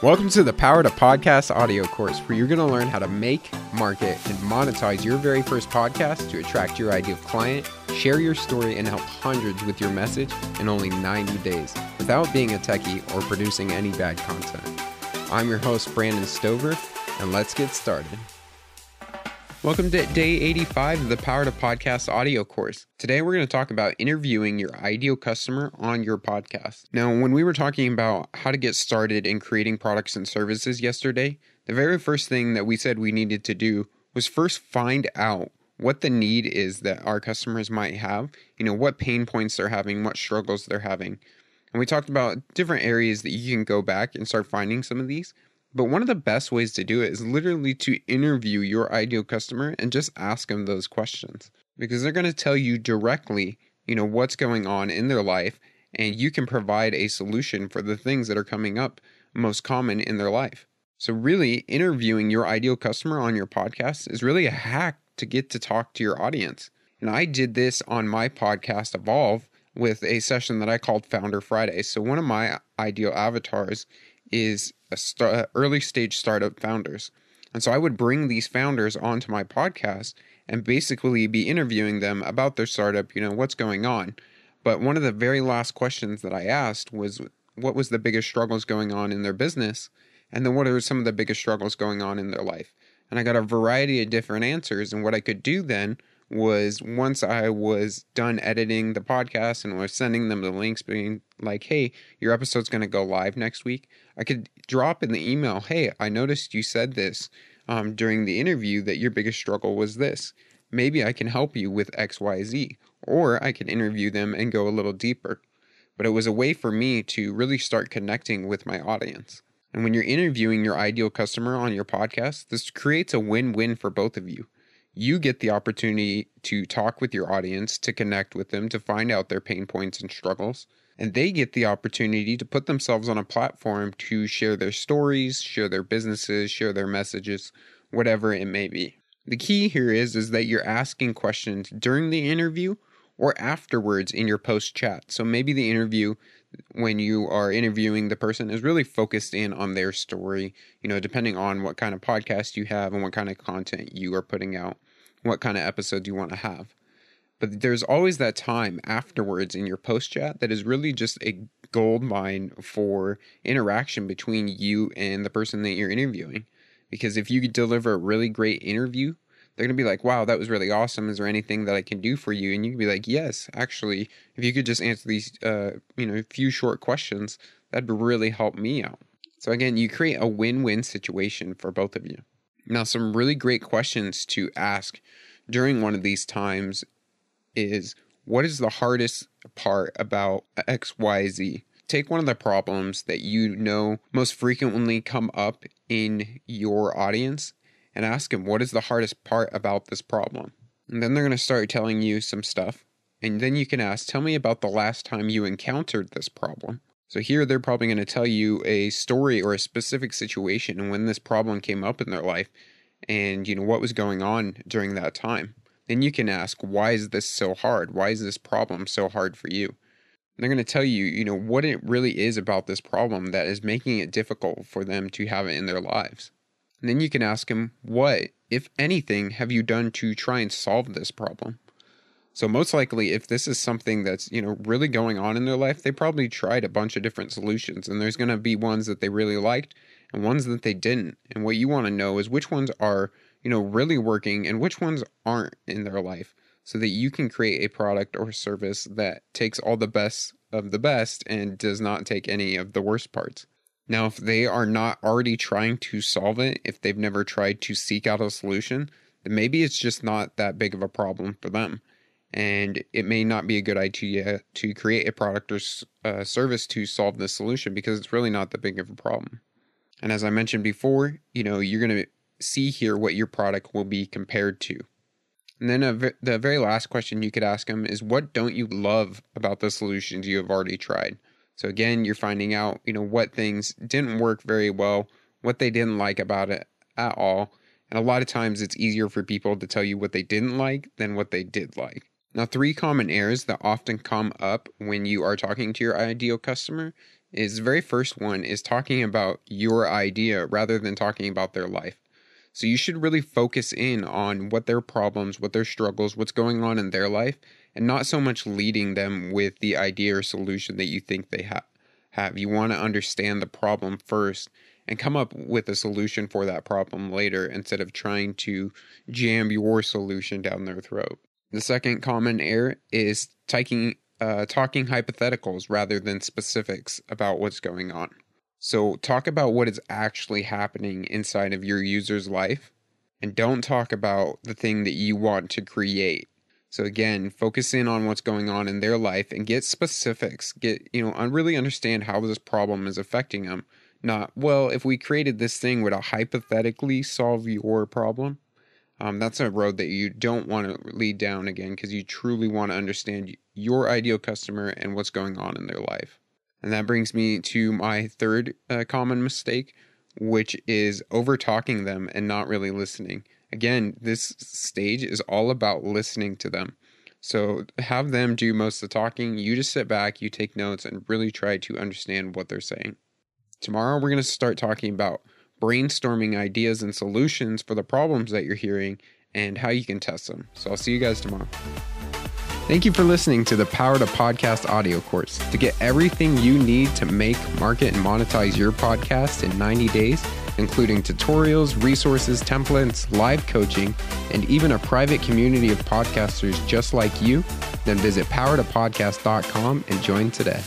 Welcome to the Power to Podcast audio course, where you're going to learn how to make, market, and monetize your very first podcast to attract your ideal client, share your story, and help hundreds with your message in only 90 days without being a techie or producing any bad content. I'm your host, Brandon Stover, and let's get started. Welcome to day 85 of the Power to Podcast audio course. Today we're going to talk about interviewing your ideal customer on your podcast. Now, when we were talking about how to get started in creating products and services yesterday, the very first thing that we said we needed to do was first find out what the need is that our customers might have, you know, what pain points they're having, what struggles they're having. And we talked about different areas that you can go back and start finding some of these. But one of the best ways to do it is literally to interview your ideal customer and just ask them those questions because they're going to tell you directly, you know, what's going on in their life and you can provide a solution for the things that are coming up most common in their life. So really interviewing your ideal customer on your podcast is really a hack to get to talk to your audience. And I did this on my podcast Evolve with a session that I called Founder Friday. So one of my ideal avatars is early stage startup founders. And so I would bring these founders onto my podcast and basically be interviewing them about their startup, you know, what's going on. But one of the very last questions that I asked was what was the biggest struggles going on in their business? And then what are some of the biggest struggles going on in their life? And I got a variety of different answers. And what I could do then was once I was done editing the podcast and was sending them the links, being like, hey, your episode's going to go live next week, I could drop in the email, hey, I noticed you said this um, during the interview that your biggest struggle was this. Maybe I can help you with XYZ. Or I can interview them and go a little deeper. But it was a way for me to really start connecting with my audience. And when you're interviewing your ideal customer on your podcast, this creates a win win for both of you you get the opportunity to talk with your audience, to connect with them, to find out their pain points and struggles. And they get the opportunity to put themselves on a platform to share their stories, share their businesses, share their messages, whatever it may be. The key here is is that you're asking questions during the interview or afterwards in your post chat. So maybe the interview when you are interviewing the person is really focused in on their story, you know, depending on what kind of podcast you have and what kind of content you are putting out what kind of episodes you want to have. But there's always that time afterwards in your post chat that is really just a gold mine for interaction between you and the person that you're interviewing. Because if you deliver a really great interview, they're going to be like, wow, that was really awesome. Is there anything that I can do for you? And you can be like, yes, actually, if you could just answer these, uh, you know, few short questions, that'd really help me out. So again, you create a win-win situation for both of you. Now, some really great questions to ask during one of these times is what is the hardest part about XYZ? Take one of the problems that you know most frequently come up in your audience and ask them, what is the hardest part about this problem? And then they're going to start telling you some stuff. And then you can ask, tell me about the last time you encountered this problem. So here they're probably going to tell you a story or a specific situation and when this problem came up in their life and you know what was going on during that time. Then you can ask, why is this so hard? Why is this problem so hard for you? And they're going to tell you, you know, what it really is about this problem that is making it difficult for them to have it in their lives. And then you can ask them, what, if anything, have you done to try and solve this problem? So most likely if this is something that's, you know, really going on in their life, they probably tried a bunch of different solutions and there's going to be ones that they really liked and ones that they didn't. And what you want to know is which ones are, you know, really working and which ones aren't in their life so that you can create a product or service that takes all the best of the best and does not take any of the worst parts. Now, if they are not already trying to solve it, if they've never tried to seek out a solution, then maybe it's just not that big of a problem for them and it may not be a good idea to create a product or uh, service to solve this solution because it's really not that big of a problem. And as I mentioned before, you know, you're going to see here what your product will be compared to. And then the very last question you could ask them is what don't you love about the solutions you have already tried? So again, you're finding out, you know, what things didn't work very well, what they didn't like about it at all. And a lot of times it's easier for people to tell you what they didn't like than what they did like. Now, three common errors that often come up when you are talking to your ideal customer is the very first one is talking about your idea rather than talking about their life. So you should really focus in on what their problems, what their struggles, what's going on in their life, and not so much leading them with the idea or solution that you think they ha- have. You want to understand the problem first and come up with a solution for that problem later instead of trying to jam your solution down their throat. The second common error is taking uh, talking hypotheticals rather than specifics about what's going on. So, talk about what is actually happening inside of your user's life and don't talk about the thing that you want to create. So, again, focus in on what's going on in their life and get specifics. Get, you know, really understand how this problem is affecting them. Not, well, if we created this thing, would it hypothetically solve your problem? Um, that's a road that you don't want to lead down again because you truly want to understand your ideal customer and what's going on in their life. And that brings me to my third uh, common mistake, which is over talking them and not really listening. Again, this stage is all about listening to them. So have them do most of the talking. You just sit back, you take notes, and really try to understand what they're saying. Tomorrow, we're going to start talking about brainstorming ideas and solutions for the problems that you're hearing and how you can test them. So I'll see you guys tomorrow. Thank you for listening to the Power to Podcast audio course. To get everything you need to make, market, and monetize your podcast in 90 days, including tutorials, resources, templates, live coaching, and even a private community of podcasters just like you, then visit powertopodcast.com and join today.